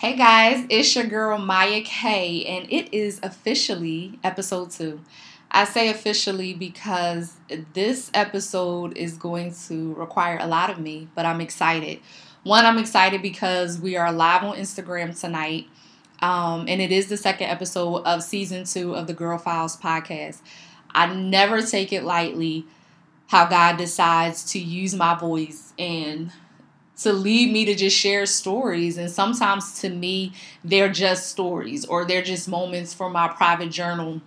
Hey guys, it's your girl Maya K, and it is officially episode two. I say officially because this episode is going to require a lot of me, but I'm excited. One, I'm excited because we are live on Instagram tonight, um, and it is the second episode of season two of the Girl Files podcast. I never take it lightly how God decides to use my voice and to lead me to just share stories. And sometimes to me, they're just stories or they're just moments from my private journal.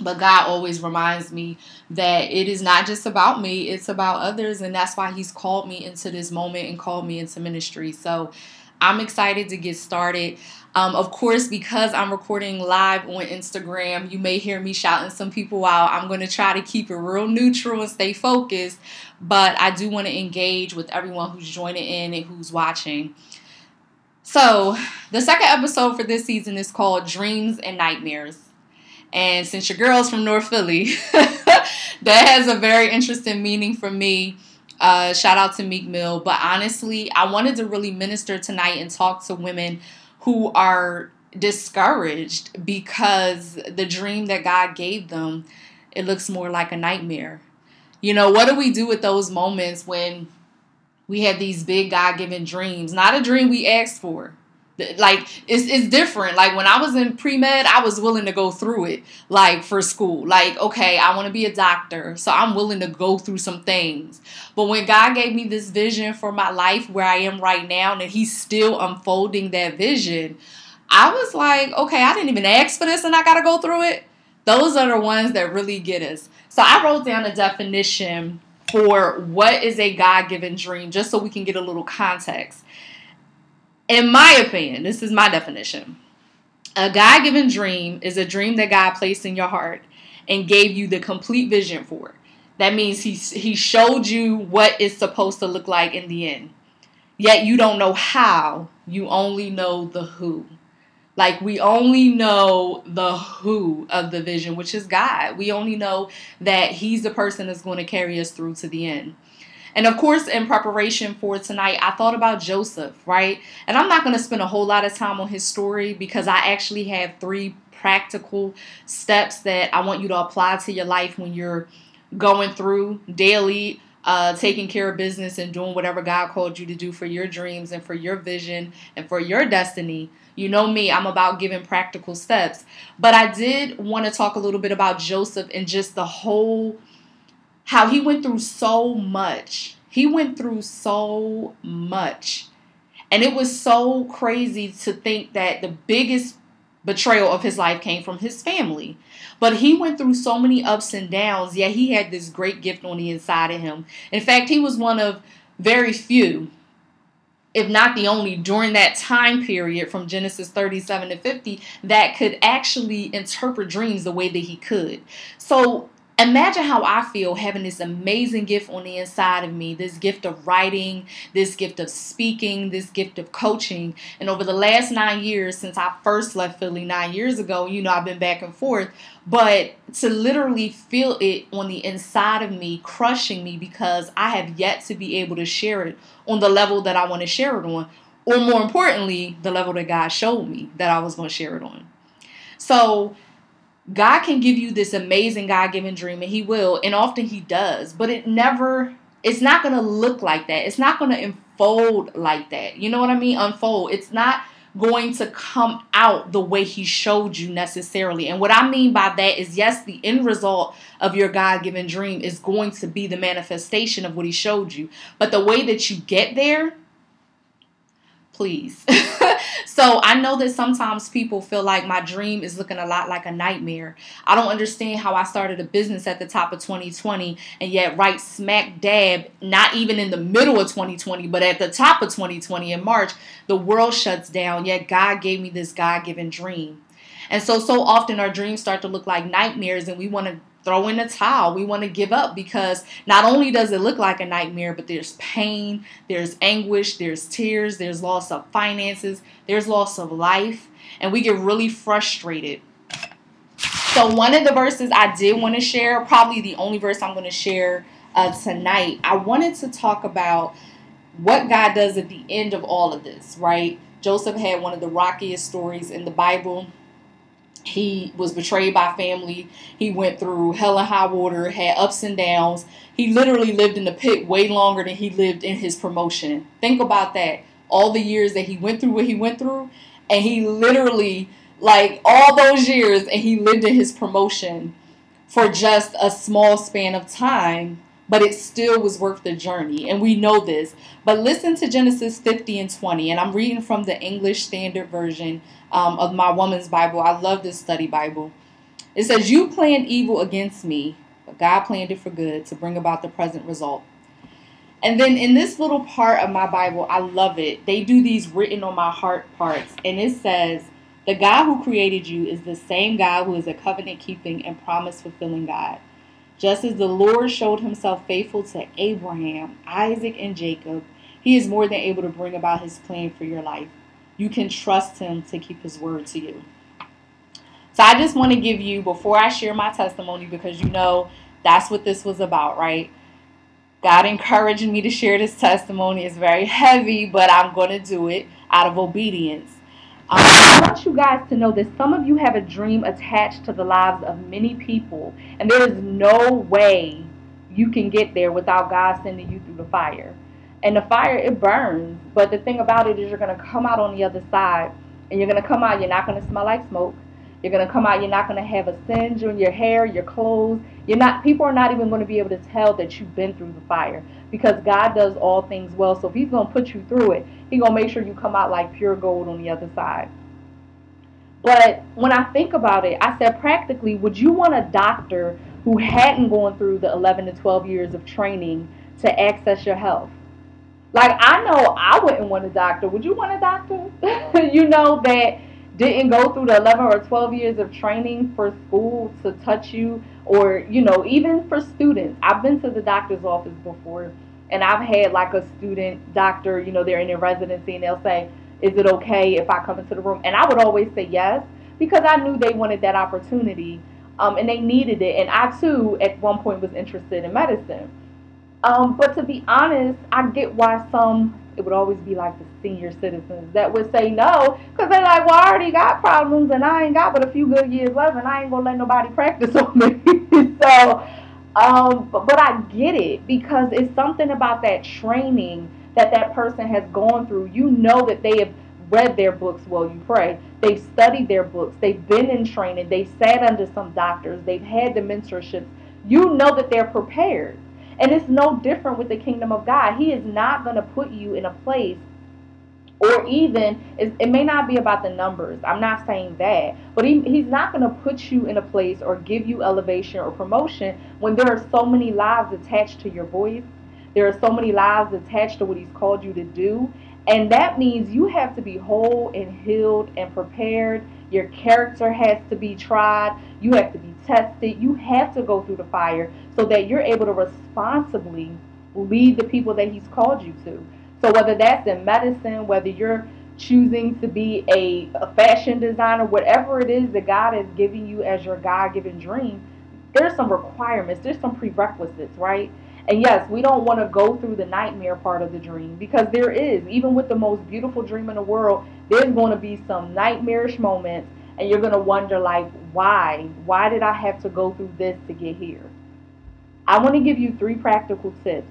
But God always reminds me that it is not just about me, it's about others. And that's why He's called me into this moment and called me into ministry. So I'm excited to get started. Um, of course, because I'm recording live on Instagram, you may hear me shouting some people out. I'm going to try to keep it real neutral and stay focused, but I do want to engage with everyone who's joining in and who's watching. So, the second episode for this season is called Dreams and Nightmares. And since your girl's from North Philly, that has a very interesting meaning for me. Uh, shout out to Meek Mill. But honestly, I wanted to really minister tonight and talk to women who are discouraged because the dream that God gave them, it looks more like a nightmare. You know, what do we do with those moments when we have these big God given dreams? Not a dream we asked for, like it's it's different. Like when I was in pre med, I was willing to go through it, like for school. Like okay, I want to be a doctor, so I'm willing to go through some things. But when God gave me this vision for my life, where I am right now, and He's still unfolding that vision, I was like, okay, I didn't even ask for this, and I got to go through it. Those are the ones that really get us. So I wrote down a definition for what is a God given dream, just so we can get a little context. In my opinion, this is my definition. A God given dream is a dream that God placed in your heart and gave you the complete vision for. That means he, he showed you what it's supposed to look like in the end. Yet you don't know how, you only know the who. Like we only know the who of the vision, which is God. We only know that He's the person that's going to carry us through to the end. And of course, in preparation for tonight, I thought about Joseph, right? And I'm not going to spend a whole lot of time on his story because I actually have three practical steps that I want you to apply to your life when you're going through daily uh, taking care of business and doing whatever God called you to do for your dreams and for your vision and for your destiny. You know me, I'm about giving practical steps. But I did want to talk a little bit about Joseph and just the whole how he went through so much. He went through so much. And it was so crazy to think that the biggest betrayal of his life came from his family. But he went through so many ups and downs, yet he had this great gift on the inside of him. In fact, he was one of very few, if not the only, during that time period from Genesis 37 to 50 that could actually interpret dreams the way that he could. So Imagine how I feel having this amazing gift on the inside of me this gift of writing, this gift of speaking, this gift of coaching. And over the last nine years, since I first left Philly nine years ago, you know, I've been back and forth. But to literally feel it on the inside of me, crushing me because I have yet to be able to share it on the level that I want to share it on. Or more importantly, the level that God showed me that I was going to share it on. So, God can give you this amazing God given dream, and He will, and often He does, but it never, it's not going to look like that. It's not going to unfold like that. You know what I mean? Unfold. It's not going to come out the way He showed you necessarily. And what I mean by that is, yes, the end result of your God given dream is going to be the manifestation of what He showed you, but the way that you get there, please. so I know that sometimes people feel like my dream is looking a lot like a nightmare. I don't understand how I started a business at the top of 2020 and yet right smack dab, not even in the middle of 2020, but at the top of 2020 in March, the world shuts down. Yet God gave me this God given dream. And so, so often our dreams start to look like nightmares, and we want to throw in the towel. We want to give up because not only does it look like a nightmare, but there's pain, there's anguish, there's tears, there's loss of finances, there's loss of life, and we get really frustrated. So, one of the verses I did want to share, probably the only verse I'm going to share uh, tonight, I wanted to talk about what God does at the end of all of this, right? Joseph had one of the rockiest stories in the Bible. He was betrayed by family. He went through hell and high water, had ups and downs. He literally lived in the pit way longer than he lived in his promotion. Think about that. All the years that he went through what he went through, and he literally, like all those years, and he lived in his promotion for just a small span of time but it still was worth the journey. And we know this. But listen to Genesis 50 and 20. And I'm reading from the English Standard Version um, of my woman's Bible. I love this study Bible. It says, You planned evil against me, but God planned it for good to bring about the present result. And then in this little part of my Bible, I love it. They do these written on my heart parts. And it says, The God who created you is the same God who is a covenant keeping and promise fulfilling God. Just as the Lord showed himself faithful to Abraham, Isaac, and Jacob, he is more than able to bring about his plan for your life. You can trust him to keep his word to you. So I just want to give you, before I share my testimony, because you know that's what this was about, right? God encouraged me to share this testimony. It's very heavy, but I'm going to do it out of obedience. Um, I want you guys to know that some of you have a dream attached to the lives of many people, and there is no way you can get there without God sending you through the fire. And the fire, it burns, but the thing about it is you're going to come out on the other side, and you're going to come out, you're not going to smell like smoke. You're going to come out, you're not going to have a singe on your hair, your clothes. You're not people are not even going to be able to tell that you've been through the fire because God does all things well. So if he's going to put you through it, he's going to make sure you come out like pure gold on the other side. But when I think about it, I said practically, would you want a doctor who hadn't gone through the 11 to 12 years of training to access your health? Like I know I wouldn't want a doctor. Would you want a doctor? you know that didn't go through the 11 or 12 years of training for school to touch you or you know even for students. I've been to the doctor's office before and i've had like a student doctor you know they're in their residency and they'll say is it okay if i come into the room? And i would always say yes because i knew they wanted that opportunity um, and they needed it. And i too at one point was interested in medicine. Um, but to be honest i get why some it would always be like the senior citizens that would say no because they're like, well, I already got problems and I ain't got but a few good years left and I ain't going to let nobody practice on me. so, um, but, but I get it because it's something about that training that that person has gone through. You know that they have read their books while you pray. They've studied their books. They've been in training. They've sat under some doctors. They've had the mentorships. You know that they're prepared. And it's no different with the kingdom of God. He is not going to put you in a place or even it may not be about the numbers. I'm not saying that. But he, he's not going to put you in a place or give you elevation or promotion when there are so many lives attached to your voice. There are so many lives attached to what he's called you to do. And that means you have to be whole and healed and prepared your character has to be tried you have to be tested you have to go through the fire so that you're able to responsibly lead the people that he's called you to. So whether that's in medicine, whether you're choosing to be a, a fashion designer, whatever it is that God is giving you as your God given dream, there's some requirements, there's some prerequisites, right? And yes, we don't want to go through the nightmare part of the dream because there is, even with the most beautiful dream in the world, there's going to be some nightmarish moments and you're going to wonder like why? Why did I have to go through this to get here? I want to give you three practical tips.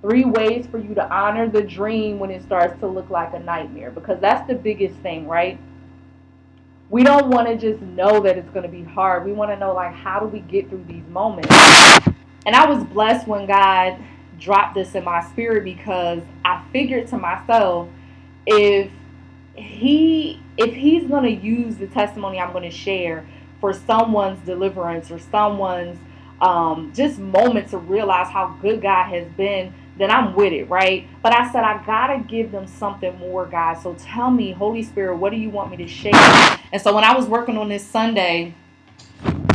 Three ways for you to honor the dream when it starts to look like a nightmare because that's the biggest thing, right? We don't want to just know that it's going to be hard. We want to know like how do we get through these moments? And I was blessed when God dropped this in my spirit because I figured to myself if he if he's going to use the testimony I'm going to share for someone's deliverance or someone's um, just moment to realize how good God has been, then I'm with it, right? But I said, I gotta give them something more, God. So tell me, Holy Spirit, what do you want me to share? And so when I was working on this Sunday,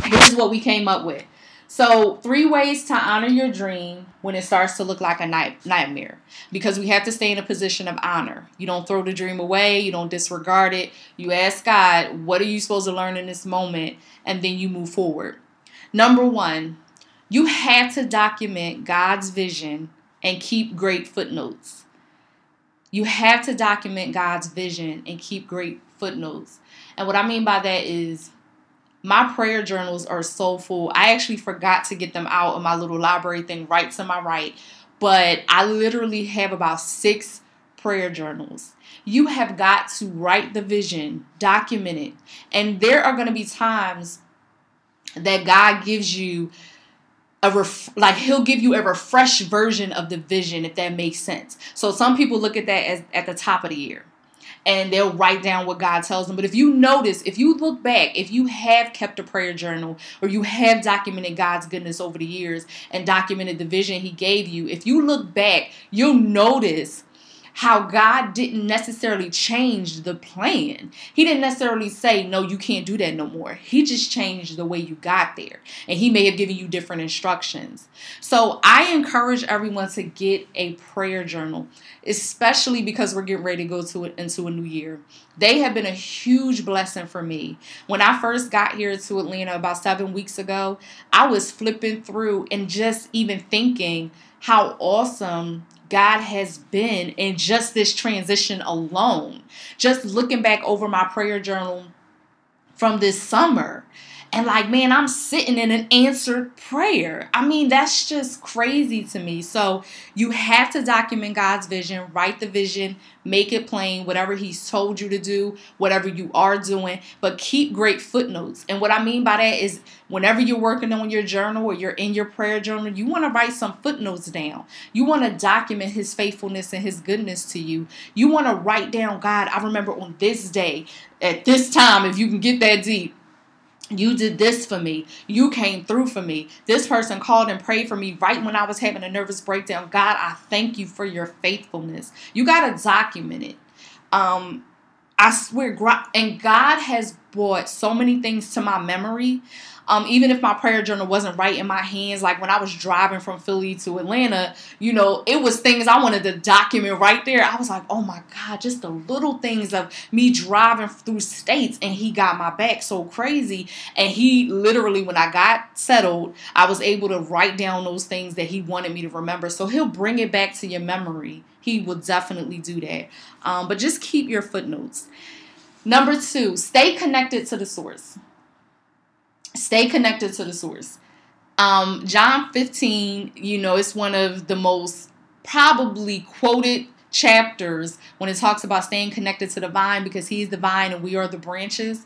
here's what we came up with. So, three ways to honor your dream when it starts to look like a night- nightmare. Because we have to stay in a position of honor. You don't throw the dream away, you don't disregard it. You ask God, what are you supposed to learn in this moment? And then you move forward. Number one, you had to document God's vision and keep great footnotes. You have to document God's vision and keep great footnotes. And what I mean by that is my prayer journals are so full. I actually forgot to get them out of my little library thing right to my right, but I literally have about six prayer journals. You have got to write the vision, document it. And there are going to be times that God gives you a ref- like he'll give you a refreshed version of the vision if that makes sense. So some people look at that as at the top of the year and they'll write down what God tells them. But if you notice, if you look back, if you have kept a prayer journal or you have documented God's goodness over the years and documented the vision he gave you, if you look back, you'll notice how God didn't necessarily change the plan. He didn't necessarily say, no, you can't do that no more. He just changed the way you got there. And He may have given you different instructions. So I encourage everyone to get a prayer journal, especially because we're getting ready to go to into a new year. They have been a huge blessing for me. When I first got here to Atlanta about seven weeks ago, I was flipping through and just even thinking how awesome God has been in just this transition alone. Just looking back over my prayer journal from this summer and like, man, I'm sitting in an answered prayer. I mean, that's just crazy to me. So, you have to document God's vision, write the vision, make it plain, whatever He's told you to do, whatever you are doing, but keep great footnotes. And what I mean by that is, whenever you're working on your journal or you're in your prayer journal, you want to write some footnotes down. You want to document His faithfulness and His goodness to you. You want to write down, God, I remember on this day, at this time, if you can get that deep you did this for me. You came through for me. This person called and prayed for me right when I was having a nervous breakdown. God, I thank you for your faithfulness. You got to document it. Um, I swear, and God has brought so many things to my memory um, even if my prayer journal wasn't right in my hands, like when I was driving from Philly to Atlanta, you know, it was things I wanted to document right there. I was like, oh my God, just the little things of me driving through states and he got my back so crazy. And he literally, when I got settled, I was able to write down those things that he wanted me to remember. So he'll bring it back to your memory. He will definitely do that. Um, but just keep your footnotes. Number two, stay connected to the source stay connected to the source. Um, John 15, you know, it's one of the most probably quoted chapters when it talks about staying connected to the vine because he's the vine and we are the branches.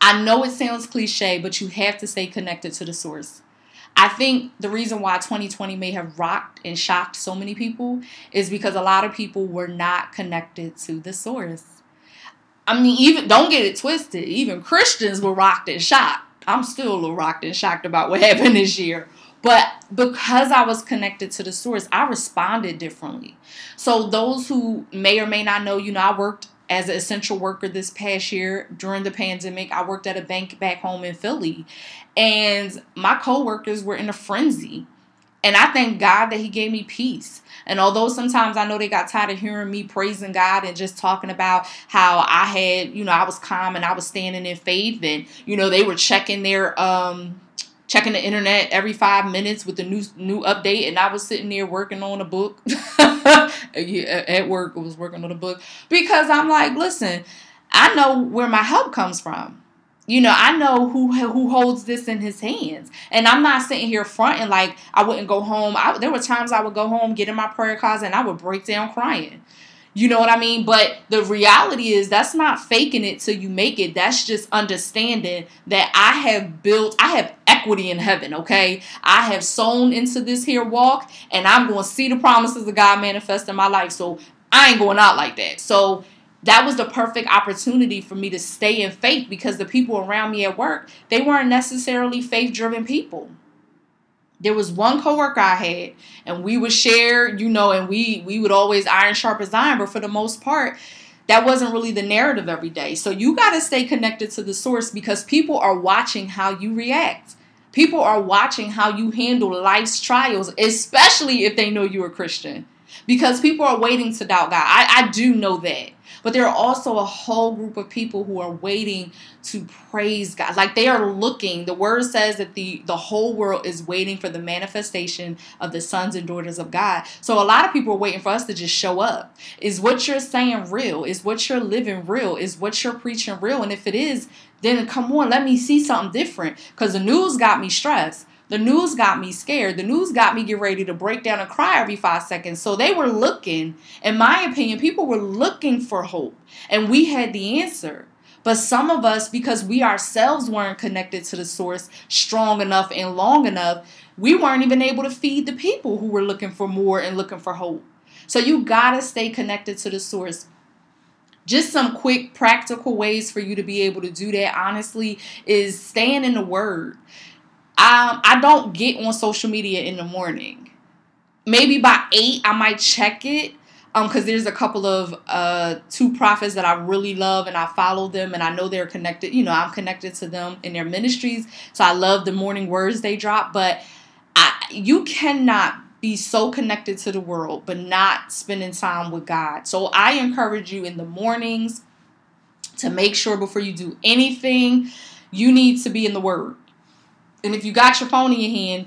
I know it sounds cliche, but you have to stay connected to the source. I think the reason why 2020 may have rocked and shocked so many people is because a lot of people were not connected to the source. I mean, even don't get it twisted, even Christians were rocked and shocked I'm still a little rocked and shocked about what happened this year. But because I was connected to the source, I responded differently. So, those who may or may not know, you know, I worked as an essential worker this past year during the pandemic. I worked at a bank back home in Philly, and my coworkers were in a frenzy. And I thank God that He gave me peace. And although sometimes I know they got tired of hearing me praising God and just talking about how I had, you know, I was calm and I was standing in faith, and you know, they were checking their um checking the internet every five minutes with the new new update, and I was sitting there working on a book. at work, I was working on a book. Because I'm like, listen, I know where my help comes from you know, I know who who holds this in his hands, and I'm not sitting here fronting like I wouldn't go home. I, there were times I would go home, get in my prayer closet, and I would break down crying. You know what I mean? But the reality is that's not faking it till you make it. That's just understanding that I have built, I have equity in heaven, okay? I have sown into this here walk and I'm going to see the promises of God manifest in my life. So I ain't going out like that. So that was the perfect opportunity for me to stay in faith because the people around me at work, they weren't necessarily faith driven people. There was one coworker I had, and we would share, you know, and we we would always iron sharp as iron, but for the most part, that wasn't really the narrative every day. So you got to stay connected to the source because people are watching how you react. People are watching how you handle life's trials, especially if they know you're a Christian. Because people are waiting to doubt God. I, I do know that. But there are also a whole group of people who are waiting to praise God. Like they are looking. The word says that the, the whole world is waiting for the manifestation of the sons and daughters of God. So a lot of people are waiting for us to just show up. Is what you're saying real? Is what you're living real? Is what you're preaching real? And if it is, then come on, let me see something different. Because the news got me stressed. The news got me scared. The news got me get ready to break down and cry every five seconds. So they were looking, in my opinion, people were looking for hope. And we had the answer. But some of us, because we ourselves weren't connected to the source strong enough and long enough, we weren't even able to feed the people who were looking for more and looking for hope. So you gotta stay connected to the source. Just some quick practical ways for you to be able to do that, honestly, is staying in the Word. Um, I don't get on social media in the morning. Maybe by eight, I might check it. Um, because there's a couple of uh two prophets that I really love and I follow them and I know they're connected. You know, I'm connected to them in their ministries, so I love the morning words they drop. But I, you cannot be so connected to the world but not spending time with God. So I encourage you in the mornings to make sure before you do anything, you need to be in the Word. And if you got your phone in your hand,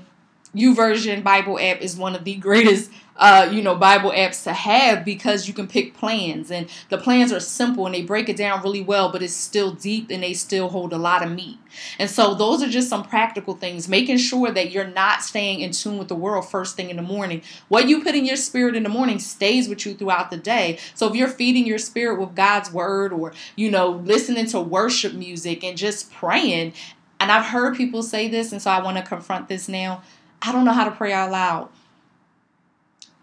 YouVersion Bible app is one of the greatest uh, you know, Bible apps to have because you can pick plans and the plans are simple and they break it down really well, but it's still deep and they still hold a lot of meat. And so those are just some practical things, making sure that you're not staying in tune with the world first thing in the morning. What you put in your spirit in the morning stays with you throughout the day. So if you're feeding your spirit with God's word or, you know, listening to worship music and just praying, and I've heard people say this, and so I want to confront this now. I don't know how to pray out loud.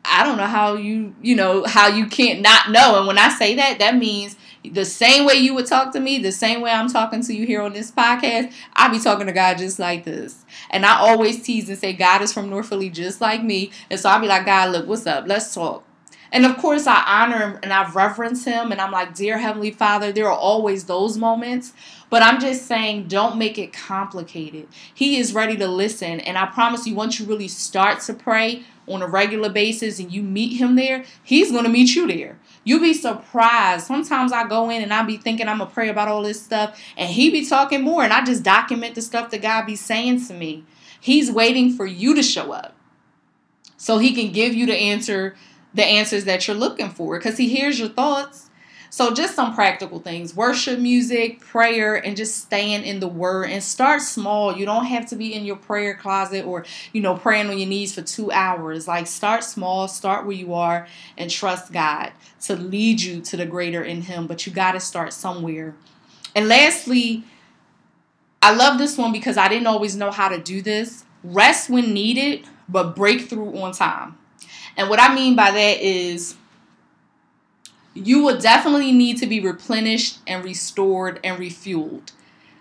I don't know how you, you know, how you can't not know. And when I say that, that means the same way you would talk to me, the same way I'm talking to you here on this podcast, I be talking to God just like this. And I always tease and say, God is from North Philly just like me. And so I'll be like, God, look, what's up? Let's talk. And of course, I honor him and I reverence him. And I'm like, Dear Heavenly Father, there are always those moments. But I'm just saying, don't make it complicated. He is ready to listen. And I promise you, once you really start to pray on a regular basis and you meet him there, he's going to meet you there. You'll be surprised. Sometimes I go in and I be thinking I'm going to pray about all this stuff. And he be talking more. And I just document the stuff that God be saying to me. He's waiting for you to show up so he can give you the answer the answers that you're looking for because he hears your thoughts so, just some practical things worship music, prayer, and just staying in the word and start small. You don't have to be in your prayer closet or, you know, praying on your knees for two hours. Like, start small, start where you are, and trust God to lead you to the greater in Him. But you got to start somewhere. And lastly, I love this one because I didn't always know how to do this. Rest when needed, but breakthrough on time. And what I mean by that is, you will definitely need to be replenished and restored and refueled.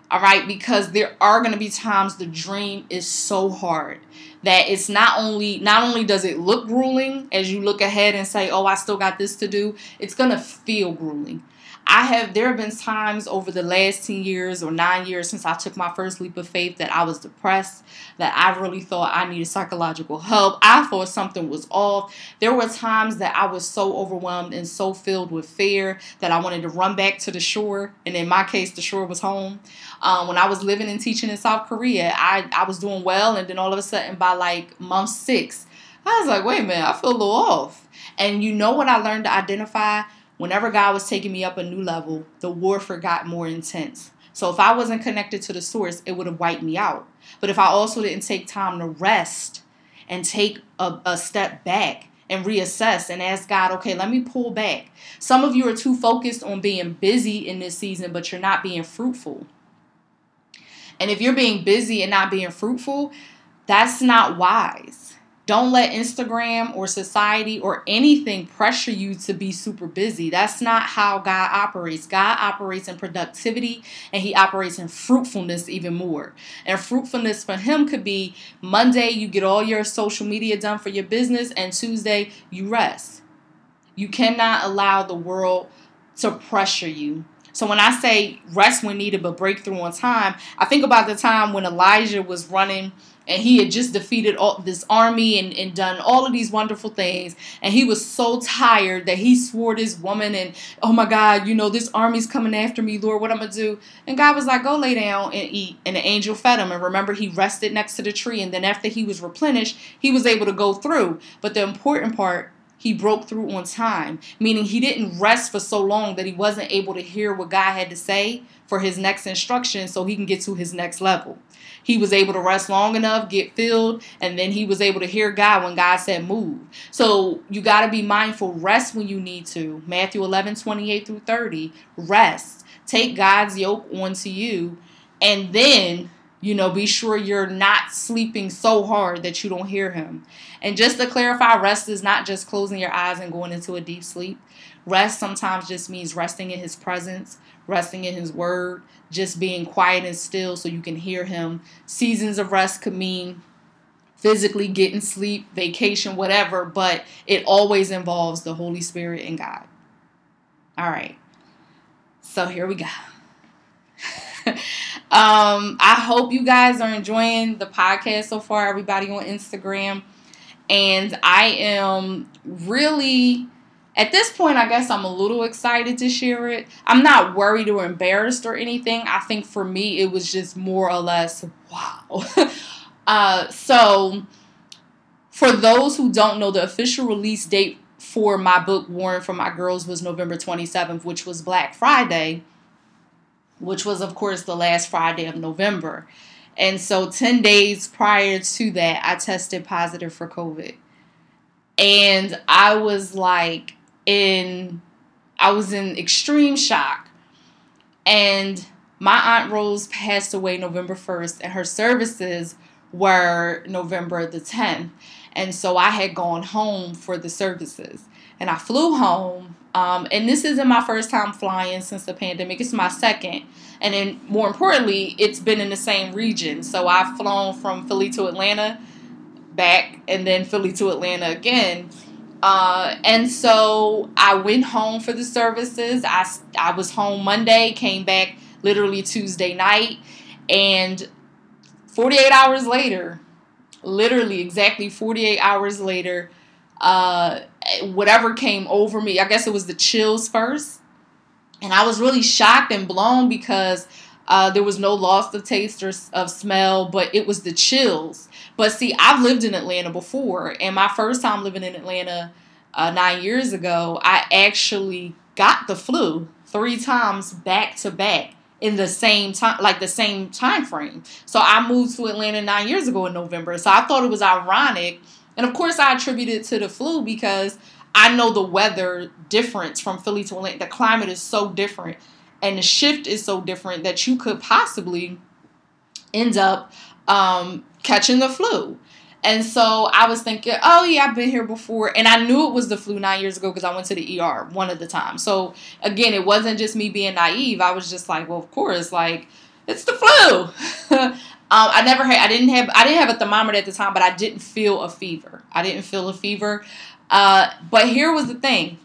All right, because there are going to be times the dream is so hard that it's not only not only does it look grueling as you look ahead and say, "Oh, I still got this to do." It's going to feel grueling. I have there have been times over the last 10 years or 9 years since I took my first leap of faith that I was depressed, that I really thought I needed psychological help. I thought something was off. There were times that I was so overwhelmed and so filled with fear that I wanted to run back to the shore, and in my case the shore was home. Um, when I was living and teaching in South Korea, I, I was doing well, and then all of a sudden by like month 6, I was like, "Wait a minute, I feel a little off." And you know what I learned to identify whenever God was taking me up a new level, the warfare got more intense. So if I wasn't connected to the source, it would have wiped me out. But if I also didn't take time to rest and take a, a step back and reassess and ask God, okay, let me pull back. Some of you are too focused on being busy in this season, but you're not being fruitful. And if you're being busy and not being fruitful, that's not wise. Don't let Instagram or society or anything pressure you to be super busy. That's not how God operates. God operates in productivity and He operates in fruitfulness even more. And fruitfulness for Him could be Monday, you get all your social media done for your business, and Tuesday, you rest. You cannot allow the world to pressure you. So when I say rest when needed but breakthrough on time, I think about the time when Elijah was running and he had just defeated all this army and, and done all of these wonderful things. And he was so tired that he swore this woman and oh my god you know this army's coming after me lord what am i'm gonna do? And god was like go lay down and eat. And the angel fed him. And remember he rested next to the tree. And then after he was replenished he was able to go through. But the important part he broke through on time, meaning he didn't rest for so long that he wasn't able to hear what God had to say for his next instruction so he can get to his next level. He was able to rest long enough, get filled, and then he was able to hear God when God said move. So you got to be mindful. Rest when you need to. Matthew 11, 28 through 30. Rest. Take God's yoke onto you, and then you know, be sure you're not sleeping so hard that you don't hear him. And just to clarify, rest is not just closing your eyes and going into a deep sleep. Rest sometimes just means resting in his presence, resting in his word, just being quiet and still so you can hear him. Seasons of rest could mean physically getting sleep, vacation, whatever, but it always involves the Holy Spirit and God. All right. So here we go. Um, I hope you guys are enjoying the podcast so far, everybody on Instagram. And I am really, at this point, I guess I'm a little excited to share it. I'm not worried or embarrassed or anything. I think for me, it was just more or less wow. uh, so, for those who don't know, the official release date for my book, Warring for My Girls, was November 27th, which was Black Friday which was, of course, the last Friday of November. And so 10 days prior to that, I tested positive for COVID. And I was like in, I was in extreme shock. And my Aunt Rose passed away November 1st, and her services were November the 10th. And so I had gone home for the services. And I flew home um, and this isn't my first time flying since the pandemic. It's my second. And then, more importantly, it's been in the same region. So I've flown from Philly to Atlanta, back, and then Philly to Atlanta again. Uh, and so I went home for the services. I, I was home Monday, came back literally Tuesday night. And 48 hours later, literally exactly 48 hours later, uh, whatever came over me. I guess it was the chills first. And I was really shocked and blown because uh, there was no loss of taste or of smell, but it was the chills. But see, I've lived in Atlanta before, and my first time living in Atlanta uh, nine years ago, I actually got the flu three times back to back in the same time like the same time frame so i moved to atlanta nine years ago in november. So i thought it was ironic. And of course, I attribute it to the flu because I know the weather difference from Philly to Atlanta. The climate is so different and the shift is so different that you could possibly end up um, catching the flu. And so I was thinking, oh yeah, I've been here before, and I knew it was the flu nine years ago because I went to the ER one of the times. So again, it wasn't just me being naive. I was just like, well, of course, like it's the flu. Um, I never had. I didn't have. I didn't have a thermometer at the time, but I didn't feel a fever. I didn't feel a fever. Uh, but here was the thing.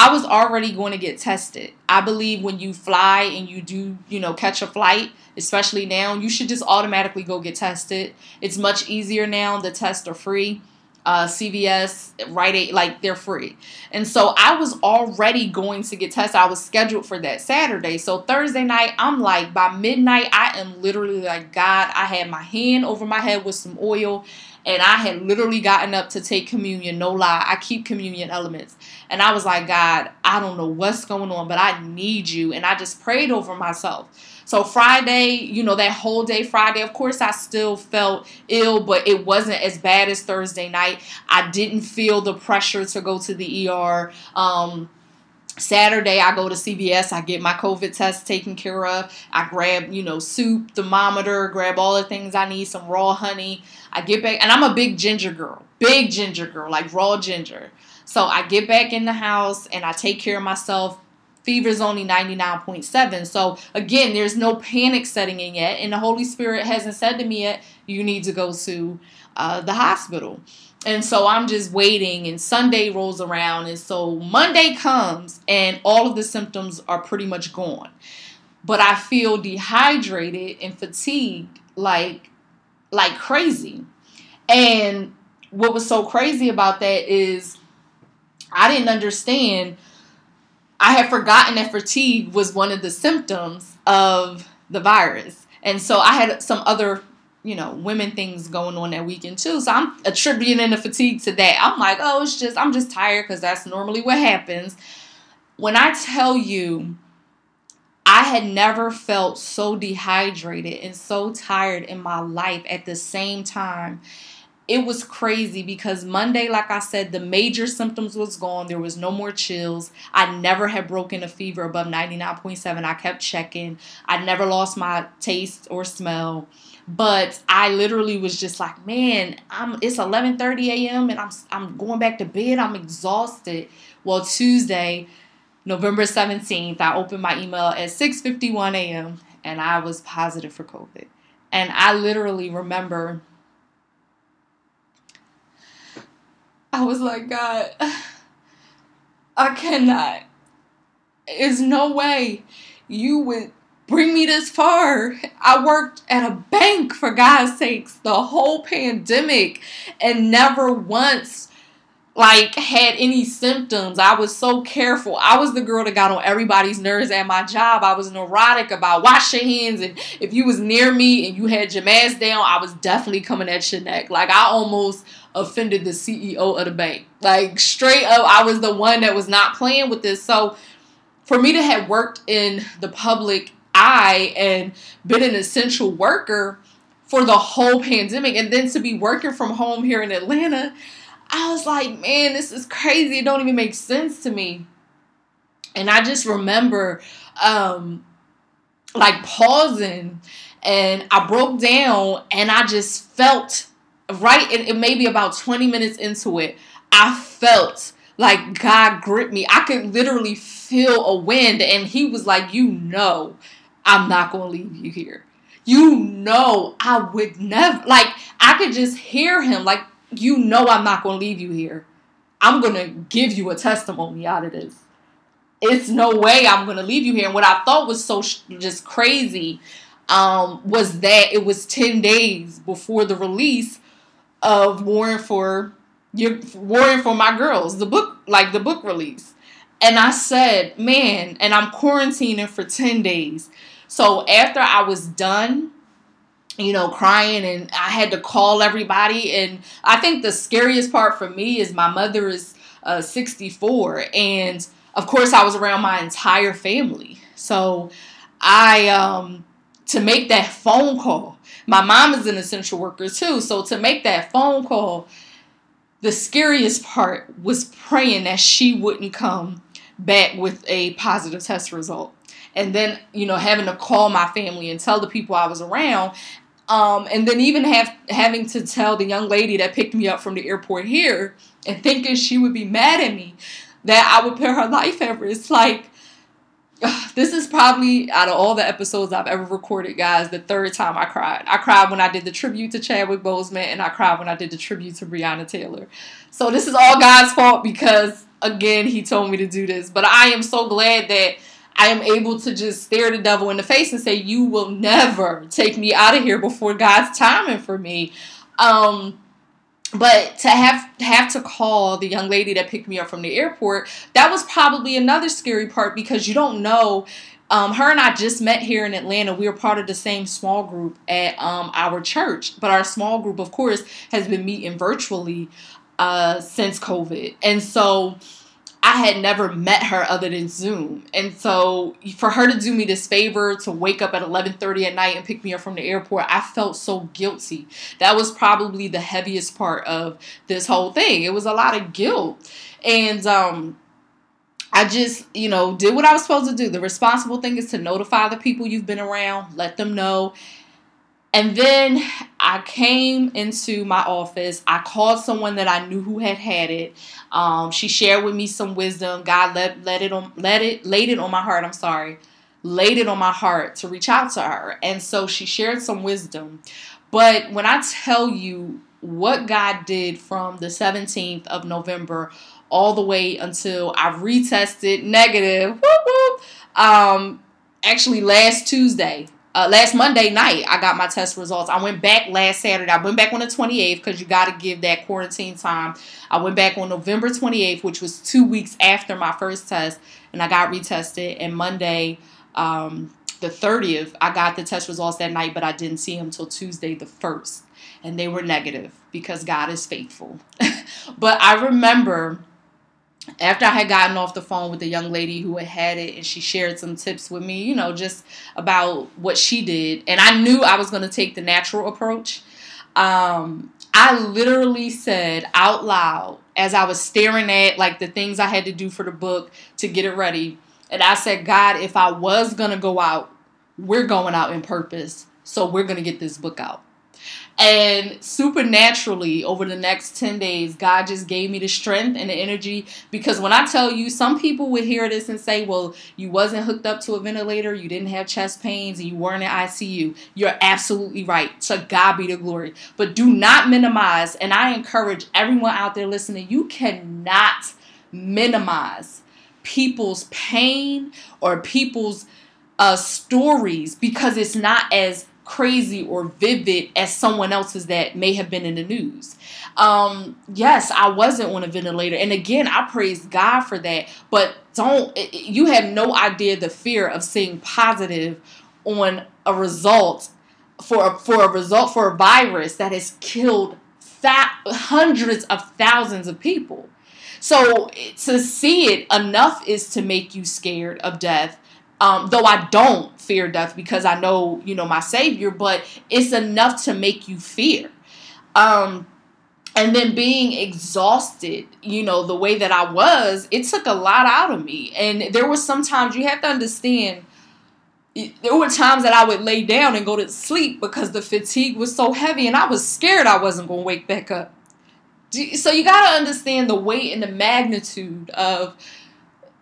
I was already going to get tested. I believe when you fly and you do, you know, catch a flight, especially now, you should just automatically go get tested. It's much easier now. The tests are free uh, CVS, Rite Aid, like they're free. And so I was already going to get tested. I was scheduled for that Saturday. So Thursday night, I'm like, by midnight, I am literally like, God, I had my hand over my head with some oil and I had literally gotten up to take communion. No lie, I keep communion elements. And I was like, God, I don't know what's going on, but I need you. And I just prayed over myself. So Friday, you know, that whole day Friday, of course, I still felt ill, but it wasn't as bad as Thursday night. I didn't feel the pressure to go to the ER. Um, Saturday, I go to CVS, I get my COVID test taken care of. I grab, you know, soup, thermometer, grab all the things I need, some raw honey. I get back, and I'm a big ginger girl, big ginger girl, like raw ginger. So I get back in the house and I take care of myself fever's only 99.7. So again, there's no panic setting in yet, and the Holy Spirit hasn't said to me yet, you need to go to uh, the hospital. And so I'm just waiting, and Sunday rolls around, and so Monday comes, and all of the symptoms are pretty much gone. But I feel dehydrated and fatigued like like crazy. And what was so crazy about that is I didn't understand. I had forgotten that fatigue was one of the symptoms of the virus. And so I had some other, you know, women things going on that weekend too. So I'm attributing the fatigue to that. I'm like, oh, it's just, I'm just tired because that's normally what happens. When I tell you, I had never felt so dehydrated and so tired in my life at the same time it was crazy because Monday, like I said, the major symptoms was gone. There was no more chills. I never had broken a fever above 99.7. I kept checking. I never lost my taste or smell. But I literally was just like, man, I'm it's 11:30 a.m. and I'm I'm going back to bed. I'm exhausted. Well, Tuesday, November 17th, I opened my email at 6:51 a.m. and I was positive for COVID. And I literally remember I was like, God, I cannot. There's no way you would bring me this far. I worked at a bank, for God's sakes, the whole pandemic, and never once like had any symptoms. I was so careful. I was the girl that got on everybody's nerves at my job. I was neurotic about wash your hands and if you was near me and you had your mask down, I was definitely coming at your neck. Like I almost offended the CEO of the bank. Like straight up, I was the one that was not playing with this. So for me to have worked in the public eye and been an essential worker for the whole pandemic and then to be working from home here in Atlanta, I was like, man, this is crazy. It don't even make sense to me. And I just remember um like pausing and I broke down and I just felt right and it, it maybe about 20 minutes into it, I felt like God gripped me. I could literally feel a wind and he was like, "You know, I'm not going to leave you here." You know, I would never like I could just hear him like you know I'm not going to leave you here. I'm going to give you a testimony out of this. It's no way I'm going to leave you here. And what I thought was so sh- just crazy um, was that it was 10 days before the release of Warring for your Warring for My Girls, the book, like the book release. And I said, man, and I'm quarantining for 10 days. So after I was done you know, crying and I had to call everybody. And I think the scariest part for me is my mother is uh, 64. And of course, I was around my entire family. So I, um, to make that phone call, my mom is an essential worker too. So to make that phone call, the scariest part was praying that she wouldn't come back with a positive test result and then you know having to call my family and tell the people I was around um, and then even have having to tell the young lady that picked me up from the airport here and thinking she would be mad at me that I would put her life at risk. Like, this is probably out of all the episodes I've ever recorded, guys, the third time I cried. I cried when I did the tribute to Chadwick Boseman, and I cried when I did the tribute to Breonna Taylor. So this is all God's fault because, again, He told me to do this. But I am so glad that I am able to just stare the devil in the face and say, You will never take me out of here before God's timing for me. Um, but to have have to call the young lady that picked me up from the airport, that was probably another scary part because you don't know. Um, her and I just met here in Atlanta. We were part of the same small group at um, our church, but our small group, of course, has been meeting virtually uh, since COVID, and so I had never met her other than Zoom. And so for her to do me this favor to wake up at 11:30 at night and pick me up from the airport, I felt so guilty. That was probably the heaviest part of this whole thing. It was a lot of guilt. And um I just, you know, did what I was supposed to do. The responsible thing is to notify the people you've been around, let them know And then I came into my office. I called someone that I knew who had had it. Um, she shared with me some wisdom. God let let it on let it laid it on my heart. I'm sorry, laid it on my heart to reach out to her. And so she shared some wisdom. But when I tell you what God did from the 17th of November all the way until I retested negative, um, actually last Tuesday, uh, last Monday night, I got my test results. I went back last Saturday. I went back on the 28th because you got to give that quarantine time. I went back on November 28th, which was two weeks after my first test, and I got retested. And Monday, um, the 30th, I got the test results that night, but I didn't see them until Tuesday, the 1st. And they were negative because God is faithful. but I remember after I had gotten off the phone with the young lady who had had it and she shared some tips with me, you know, just about what she did. And I knew I was going to take the natural approach. Um, I literally said out loud as I was staring at like the things I had to do for the book to get it ready. And I said, God, if I was going to go out, we're going out in purpose. So we're going to get this book out. And supernaturally, over the next 10 days, God just gave me the strength and the energy. Because when I tell you, some people would hear this and say, well, you wasn't hooked up to a ventilator, you didn't have chest pains, and you weren't in ICU. You're absolutely right. To God be the glory. But do not minimize, and I encourage everyone out there listening, you cannot minimize people's pain or people's uh, stories because it's not as crazy or vivid as someone else's that may have been in the news. Um, yes, I wasn't on a ventilator. And again, I praise God for that. But don't, you have no idea the fear of seeing positive on a result for, for a result for a virus that has killed hundreds of thousands of people. So to see it enough is to make you scared of death um, though I don't fear death because I know, you know, my Savior, but it's enough to make you fear. Um, and then being exhausted, you know, the way that I was, it took a lot out of me. And there were sometimes you have to understand. There were times that I would lay down and go to sleep because the fatigue was so heavy, and I was scared I wasn't going to wake back up. So you got to understand the weight and the magnitude of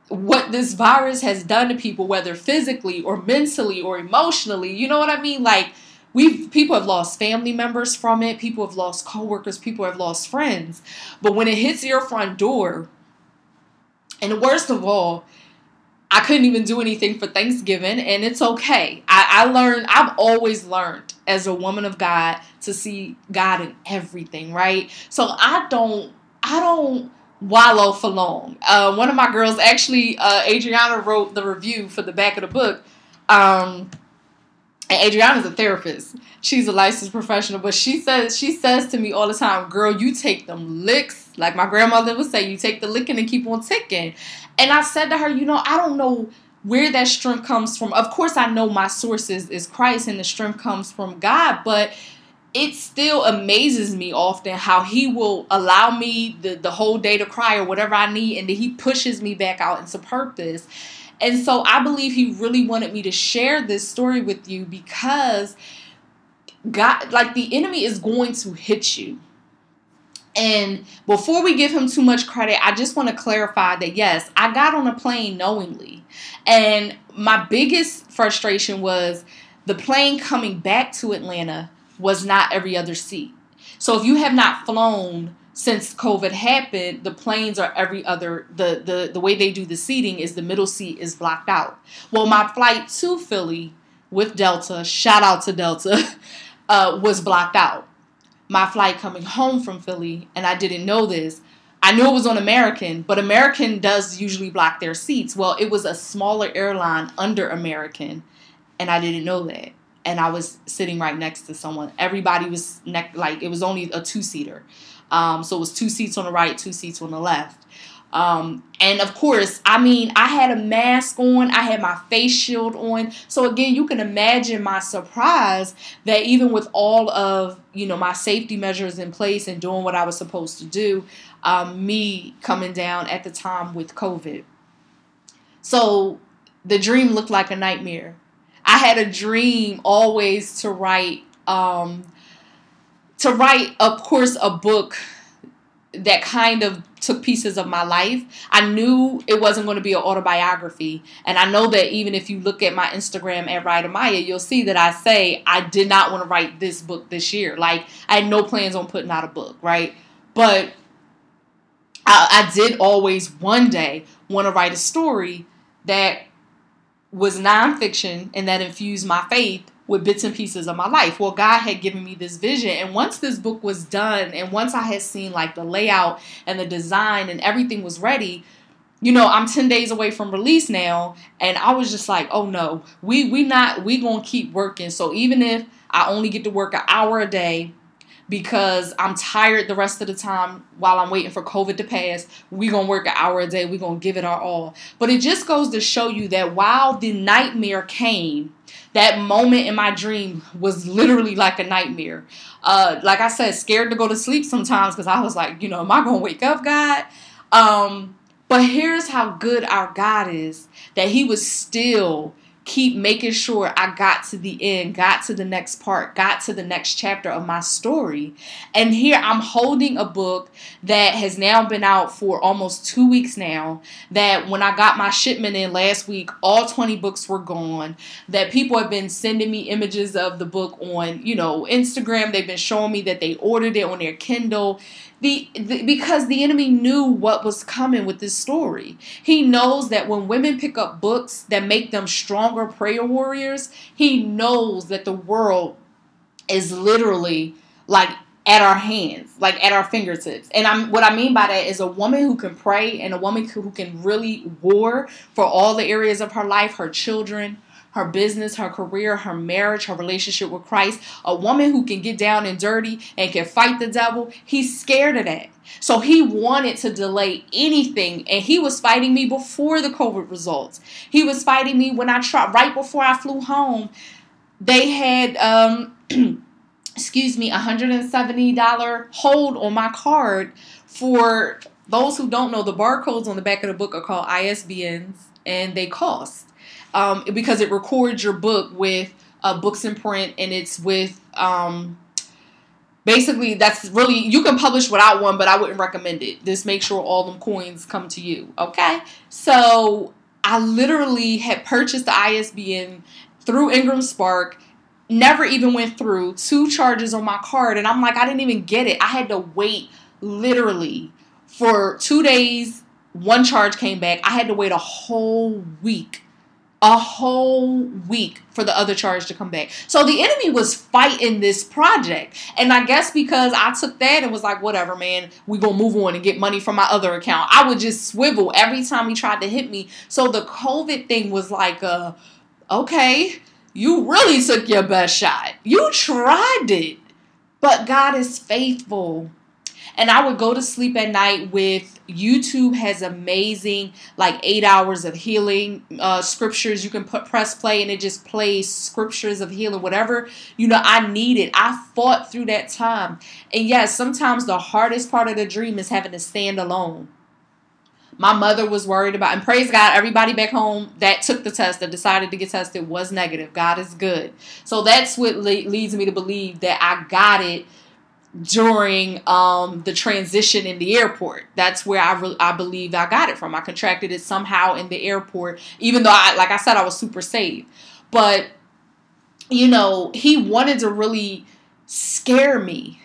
what this virus has done to people, whether physically or mentally or emotionally. You know what I mean? Like we've people have lost family members from it, people have lost coworkers, people have lost friends. But when it hits your front door, and worst of all, I couldn't even do anything for Thanksgiving, and it's okay. I, I learned, I've always learned as a woman of God to see God in everything, right? So I don't, I don't wallow for long. Uh, one of my girls, actually, uh, Adriana wrote the review for the back of the book. Um, and Adriana's a therapist. She's a licensed professional, but she says she says to me all the time, "Girl, you take them licks." Like my grandmother would say, "You take the licking and keep on ticking." And I said to her, "You know, I don't know." Where that strength comes from. Of course, I know my sources is Christ and the strength comes from God, but it still amazes me often how he will allow me the, the whole day to cry or whatever I need, and then he pushes me back out into purpose. And so I believe he really wanted me to share this story with you because God, like the enemy is going to hit you. And before we give him too much credit, I just want to clarify that yes, I got on a plane knowingly. And my biggest frustration was the plane coming back to Atlanta was not every other seat. So if you have not flown since COVID happened, the planes are every other the the the way they do the seating is the middle seat is blocked out. Well, my flight to Philly with Delta, shout out to Delta, uh, was blocked out. My flight coming home from Philly, and I didn't know this. I knew it was on American, but American does usually block their seats. Well, it was a smaller airline under American, and I didn't know that and I was sitting right next to someone. Everybody was ne- like it was only a two seater, um, so it was two seats on the right, two seats on the left. Um, and of course, I mean, I had a mask on, I had my face shield on. So again, you can imagine my surprise that even with all of you know my safety measures in place and doing what I was supposed to do, um, me coming down at the time with COVID. So the dream looked like a nightmare I had a dream always to write um, to write, of course, a book that kind of took pieces of my life. I knew it wasn't going to be an autobiography. And I know that even if you look at my Instagram at Writer Maya, you'll see that I say I did not want to write this book this year. Like, I had no plans on putting out a book, right? But I, I did always one day want to write a story that was nonfiction and that infused my faith with bits and pieces of my life. Well, God had given me this vision. And once this book was done, and once I had seen like the layout and the design and everything was ready, you know, I'm 10 days away from release now. And I was just like, oh no, we we not we gonna keep working. So even if I only get to work an hour a day because I'm tired the rest of the time while I'm waiting for COVID to pass. We're going to work an hour a day. We're going to give it our all. But it just goes to show you that while the nightmare came, that moment in my dream was literally like a nightmare. Uh, like I said, scared to go to sleep sometimes because I was like, you know, am I going to wake up, God? Um, but here's how good our God is that He was still keep making sure I got to the end, got to the next part, got to the next chapter of my story. And here I'm holding a book that has now been out for almost two weeks now. That when I got my shipment in last week, all 20 books were gone. That people have been sending me images of the book on, you know, Instagram. They've been showing me that they ordered it on their Kindle. The, the, because the enemy knew what was coming with this story. He knows that when women pick up books that make them stronger prayer warriors, he knows that the world is literally like at our hands, like at our fingertips. And I'm what I mean by that is a woman who can pray and a woman who can really war for all the areas of her life, her children, her business, her career, her marriage, her relationship with Christ, a woman who can get down and dirty and can fight the devil, he's scared of that. So he wanted to delay anything, and he was fighting me before the COVID results. He was fighting me when I tried right before I flew home. They had um excuse me, $170 hold on my card for those who don't know, the barcodes on the back of the book are called ISBNs and they cost um, because it records your book with uh, books in print and it's with um, basically that's really you can publish without one but i wouldn't recommend it. Just make sure all them coins come to you okay? So i literally had purchased the isbn through ingram spark never even went through two charges on my card and i'm like i didn't even get it. I had to wait literally for two days one charge came back. I had to wait a whole week a whole week for the other charge to come back. So the enemy was fighting this project. And I guess because I took that and was like, whatever, man, we gonna move on and get money from my other account. I would just swivel every time he tried to hit me. So the COVID thing was like, uh, okay, you really took your best shot. You tried it. But God is faithful. And I would go to sleep at night with YouTube has amazing like eight hours of healing uh, scriptures. You can put press play and it just plays scriptures of healing, whatever you know I needed. I fought through that time, and yes, sometimes the hardest part of the dream is having to stand alone. My mother was worried about, and praise God, everybody back home that took the test that decided to get tested was negative. God is good. So that's what le- leads me to believe that I got it during um, the transition in the airport. That's where I re- I believe I got it from. I contracted it somehow in the airport, even though I like I said I was super safe. But you know, he wanted to really scare me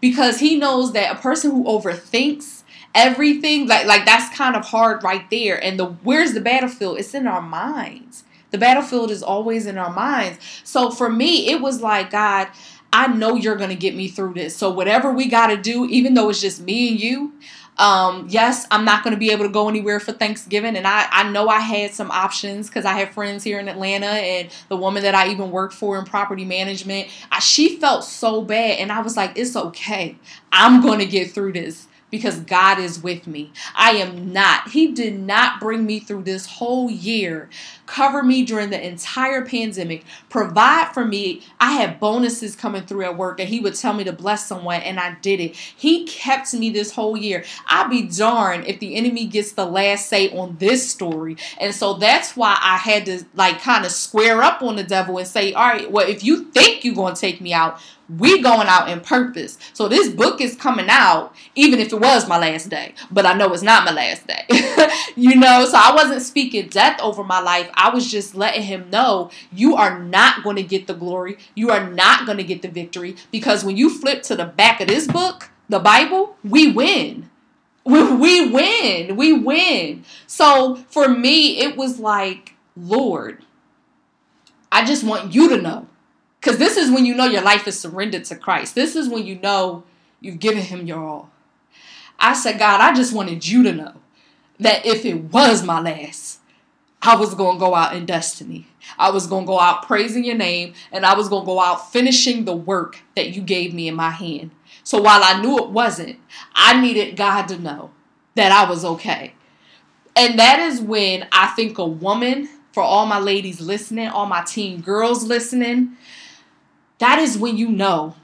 because he knows that a person who overthinks everything like like that's kind of hard right there. And the where's the battlefield? It's in our minds. The battlefield is always in our minds. So for me, it was like God I know you're going to get me through this. So whatever we got to do, even though it's just me and you, um, yes, I'm not going to be able to go anywhere for Thanksgiving. And I, I know I had some options because I have friends here in Atlanta and the woman that I even worked for in property management, I, she felt so bad. And I was like, it's okay. I'm going to get through this. because God is with me. I am not. He did not bring me through this whole year, cover me during the entire pandemic, provide for me. I had bonuses coming through at work, and He would tell me to bless someone, and I did it. He kept me this whole year. I'd be darned if the enemy gets the last say on this story. And so that's why I had to like kind of square up on the devil and say, all right, well, if you think you're going to take me out, we going out in purpose. So this book is coming out, even if it was my last day. But I know it's not my last day. you know, so I wasn't speaking death over my life. I was just letting him know you are not going to get the glory. You are not going to get the victory. Because when you flip to the back of this book, the Bible, we win. We, win. We win. So for me, it was like, Lord, I just want you to know because this is when you know your life is surrendered to Christ. This is when you know you've given Him your all. I said, God, I just wanted you to know that if it was my last, I was going to go out in destiny. I was going to go out praising your name and I was going to go out finishing the work that you gave me in my hand. So while I knew it wasn't, I needed God to know that I was okay. And that is when I think a woman, for all my ladies listening, all my teen girls listening, that is when you know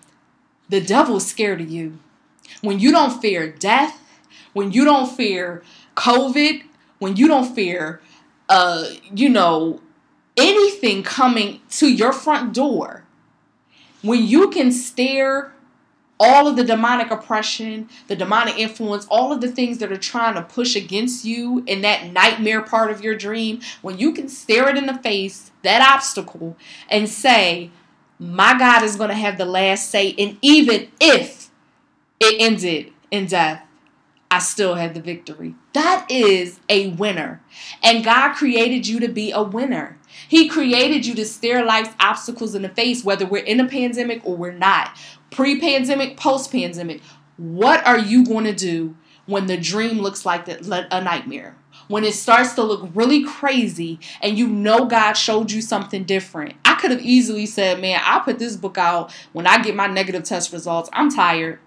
the devil's scared of you. When you don't fear death, when you don't fear COVID, when you don't fear, uh, you know, anything coming to your front door, when you can stare all of the demonic oppression, the demonic influence, all of the things that are trying to push against you in that nightmare part of your dream, when you can stare it in the face, that obstacle, and say, my God is going to have the last say. And even if it ended in death, I still had the victory. That is a winner. And God created you to be a winner. He created you to stare life's obstacles in the face, whether we're in a pandemic or we're not. Pre pandemic, post pandemic. What are you going to do when the dream looks like a nightmare? when it starts to look really crazy and you know God showed you something different. I could have easily said, man, I'll put this book out when I get my negative test results. I'm tired.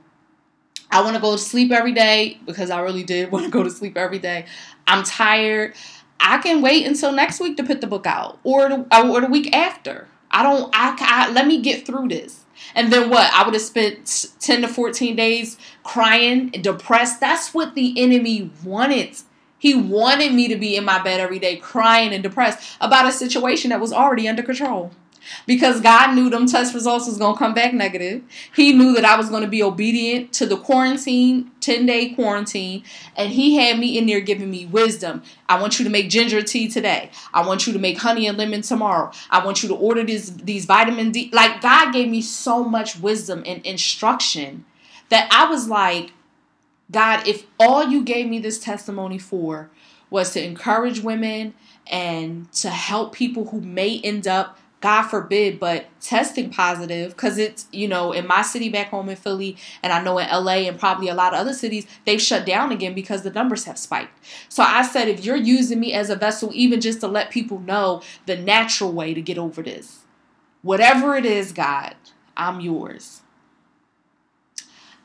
I want to go to sleep every day because I really did want to go to sleep every day. I'm tired. I can wait until next week to put the book out or the, or the week after. I don't, I, I let me get through this. And then what? I would have spent 10 to 14 days crying, depressed. That's what the enemy wanted he wanted me to be in my bed every day crying and depressed about a situation that was already under control. Because God knew them test results was going to come back negative. He knew that I was going to be obedient to the quarantine, 10 day quarantine. And He had me in there giving me wisdom. I want you to make ginger tea today. I want you to make honey and lemon tomorrow. I want you to order these, these vitamin D. Like God gave me so much wisdom and instruction that I was like, God, if all you gave me this testimony for was to encourage women and to help people who may end up, God forbid, but testing positive, because it's, you know, in my city back home in Philly, and I know in LA and probably a lot of other cities, they've shut down again because the numbers have spiked. So I said, if you're using me as a vessel, even just to let people know the natural way to get over this, whatever it is, God, I'm yours.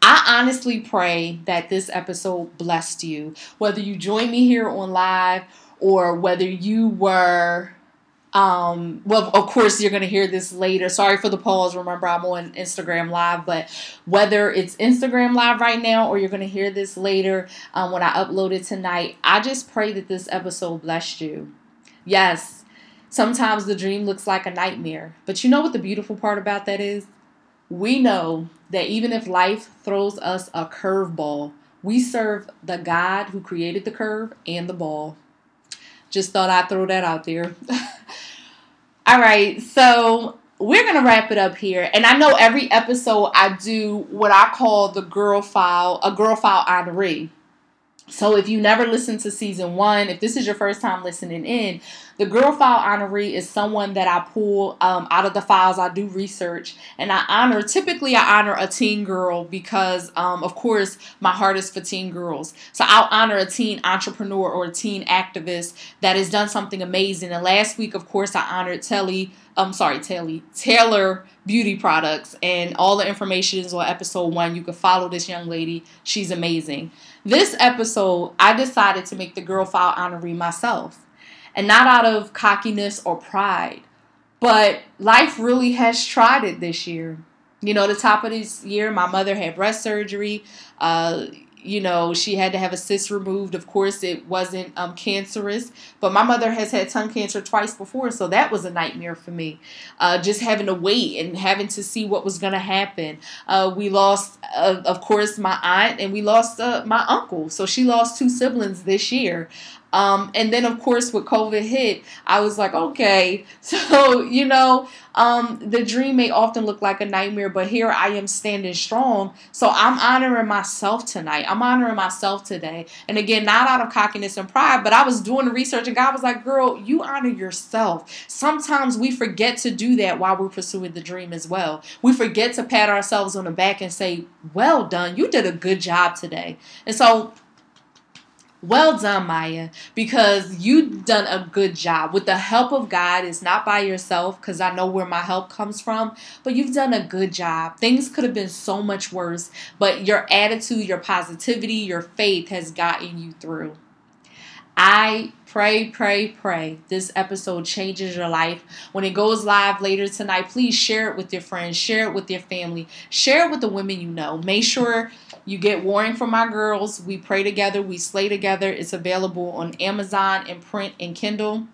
I honestly pray that this episode blessed you. Whether you join me here on live or whether you were um, well, of course, you're going to hear this later. Sorry for the pause. Remember, I'm on Instagram Live, but whether it's Instagram Live right now or you're going to hear this later um, when I upload it tonight, I just pray that this episode blessed you. Yes, sometimes the dream looks like a nightmare, but you know what the beautiful part about that is? We know that even if life throws us a curveball, we serve the God who created the curve and the ball. Just thought I'd throw that out there. All right, so we're gonna wrap it up here. And I know every episode I do what I call the girl file, a girl file honoree. So if you never listened to season one, if this is your first time listening in, The girl file honoree is someone that I pull um, out of the files. I do research and I honor, typically, I honor a teen girl because, um, of course, my heart is for teen girls. So I'll honor a teen entrepreneur or a teen activist that has done something amazing. And last week, of course, I honored Telly. I'm sorry, Telly, Taylor Beauty Products, and all the information is on episode one. You can follow this young lady. She's amazing. This episode, I decided to make the girl file honoree myself and not out of cockiness or pride. But life really has tried it this year. You know, the top of this year, my mother had breast surgery. Uh, you know, she had to have a cyst removed. Of course, it wasn't um, cancerous, but my mother has had tongue cancer twice before, so that was a nightmare for me. Uh, just having to wait and having to see what was going to happen. Uh, we lost, uh, of course, my aunt, and we lost uh, my uncle. So she lost two siblings this year. Um, and then, of course, with COVID hit, I was like, okay, so, you know, um, the dream may often look like a nightmare, but here I am standing strong. So I'm honoring myself tonight. I'm honoring myself today. And again, not out of cockiness and pride, but I was doing the research and God was like, girl, you honor yourself. Sometimes we forget to do that while we're pursuing the dream as well. We forget to pat ourselves on the back and say, well done. You did a good job today. And so well done, Maya, because you've done a good job. With the help of God, it's not by yourself, because I know where my help comes from, but you've done a good job. Things could have been so much worse, but your attitude, your positivity, your faith has gotten you through. I pray, pray, pray this episode changes your life. When it goes live later tonight, please share it with your friends, share it with your family, share it with the women you know. Make sure you get Warring for My Girls. We pray together, we slay together. It's available on Amazon and print and Kindle.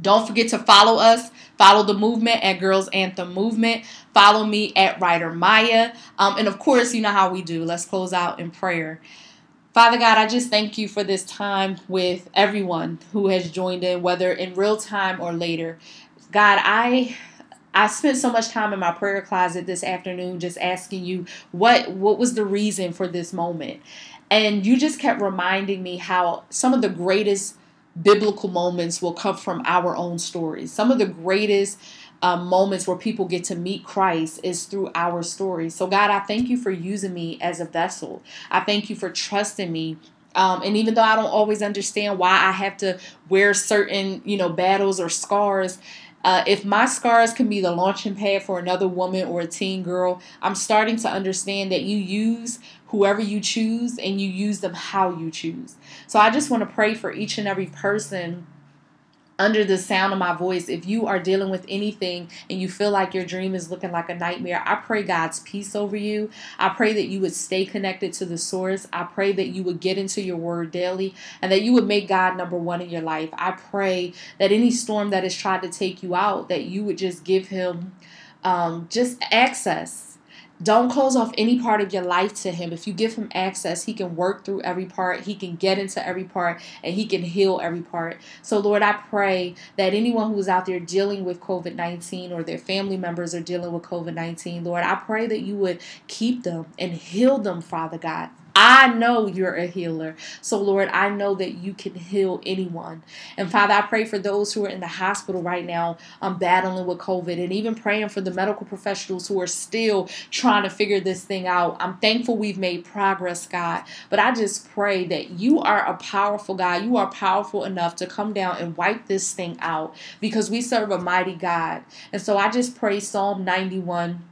Don't forget to follow us. Follow the movement at Girls Anthem Movement. Follow me at Writer Maya. Um, and of course, you know how we do. Let's close out in prayer. Father God, I just thank you for this time with everyone who has joined in, whether in real time or later. God, I I spent so much time in my prayer closet this afternoon just asking you what what was the reason for this moment. And you just kept reminding me how some of the greatest biblical moments will come from our own stories. Some of the greatest um, moments where people get to meet Christ is through our stories. So, God, I thank you for using me as a vessel. I thank you for trusting me um, and even though I don't always understand why I have to wear certain, you know, battles or scars, uh, if my scars can be the launching pad for another woman or a teen girl, I'm starting to understand that you use whoever you choose and you use them how you choose. So I just want to pray for each and every person under the sound of my voice, if you are dealing with anything and you feel like your dream is looking like a nightmare, I pray God's peace over you. I pray that you would stay connected to the source. I pray that you would get into your word daily and that you would make God number one in your life. I pray that any storm that has tried to take you out, that you would just give him um, just access don't close off any part of your life to him. If you give him access, he can work through every part, he can get into every part, and he can heal every part. So, Lord, I pray that anyone who's out there dealing with COVID 19 or their family members are dealing with COVID 19, Lord, I pray that you would keep them and heal them, Father God. I know you're a healer. So, Lord, I know that you can heal anyone. And Father, I pray for those who are in the hospital right now um, battling with COVID and even praying for the medical professionals who are still trying to figure this thing out. I'm thankful we've made progress, God. But I just pray that you are a powerful God. You are powerful enough to come down and wipe this thing out because we serve a mighty God. And so I just pray Psalm 91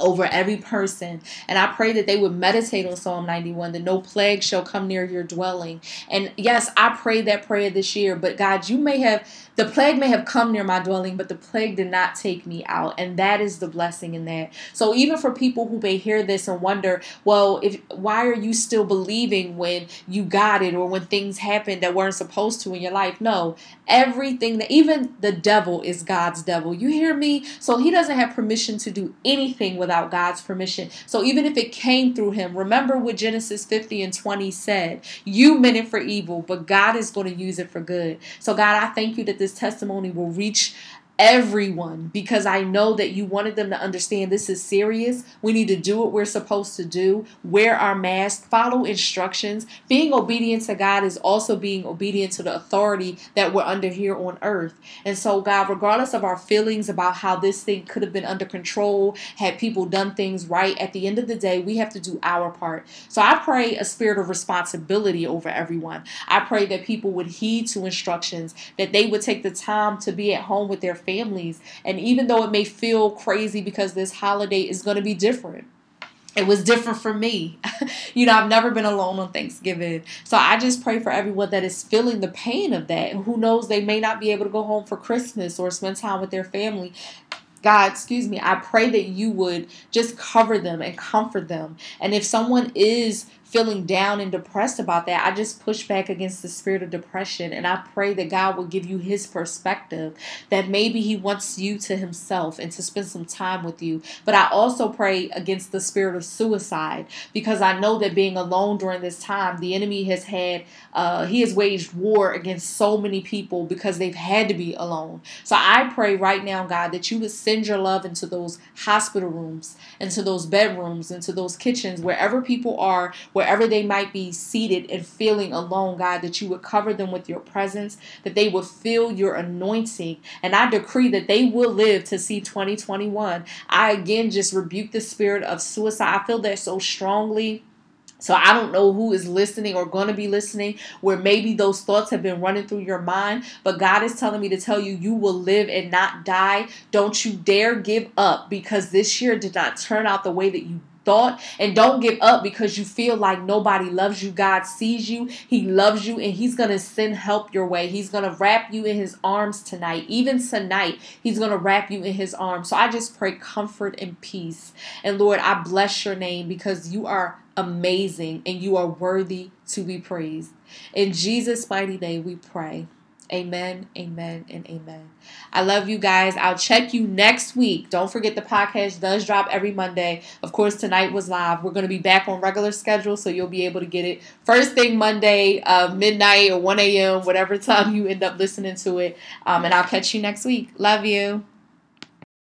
over every person. And I pray that they would meditate on Psalm 91 that no plague shall come near your dwelling. And yes, I prayed that prayer this year, but God, you may have the plague may have come near my dwelling, but the plague did not take me out. And that is the blessing in that. So even for people who may hear this and wonder, well, if why are you still believing when you got it or when things happened that weren't supposed to in your life? No. Everything that even the devil is God's devil. You hear me? So he doesn't have permission to do anything without God's permission. So even if it came through him, remember what Genesis 50 and 20 said. You meant it for evil, but God is going to use it for good. So God, I thank you that this testimony will reach everyone because I know that you wanted them to understand this is serious. We need to do what we're supposed to do, wear our mask, follow instructions. Being obedient to God is also being obedient to the authority that we're under here on earth. And so, God, regardless of our feelings about how this thing could have been under control, had people done things right, at the end of the day, we have to do our part. So I pray a spirit of responsibility over everyone. I pray that people would heed to instructions, that they would take the time to be at home with their families. And even though it may feel crazy because this holiday is going to be different, it was different for me. you know, I've never been alone on Thanksgiving. So I just pray for everyone that is feeling the pain of that. And Who knows, they may not be able to go home for Christmas or spend time with their family. God, excuse me, I pray that you would just cover them and comfort them. And if someone is feeling down and depressed about that, I just push back against the spirit of depression and I pray that God will give you his perspective, that maybe he wants you to himself and to spend some time with you. But I also pray against the spirit of suicide because I know that being alone during this time, the enemy has had, uh, he has waged war against so many people because they've had to be alone. So I pray right now, God, that you would send your love into those hospital rooms, into those bedrooms, into those kitchens, wherever people are, where wherever they might be seated and feeling alone, God, that you would cover them with your presence, that they would feel your anointing. And I decree that they will live to see 2021. I again just rebuke the spirit of suicide. I feel that so strongly. So I don't know who is listening or going to be listening where maybe those thoughts have been running through your mind, but God is telling me to tell you you will live and not die. Don't you dare give up because this year did not turn out the way that you thought and don't give up because you feel like nobody loves you. God sees you, He loves you, and He's going to send help your way. He's going to wrap you in His arms tonight. Even tonight, He's going to wrap you in His arms. So I just pray comfort and peace. And Lord, I bless your name because you are amazing and you are worthy to be praised. In Jesus' mighty name, we pray. Amen, amen, and amen. I love you guys. I'll check you next week. Don't forget the podcast does drop every Monday. Of course, tonight was live. We're going to be back on regular schedule, so you'll be able to get it first thing Monday, uh, midnight or 1 a.m., whatever time you end up listening to it. Um, and I'll catch you next week. Love you.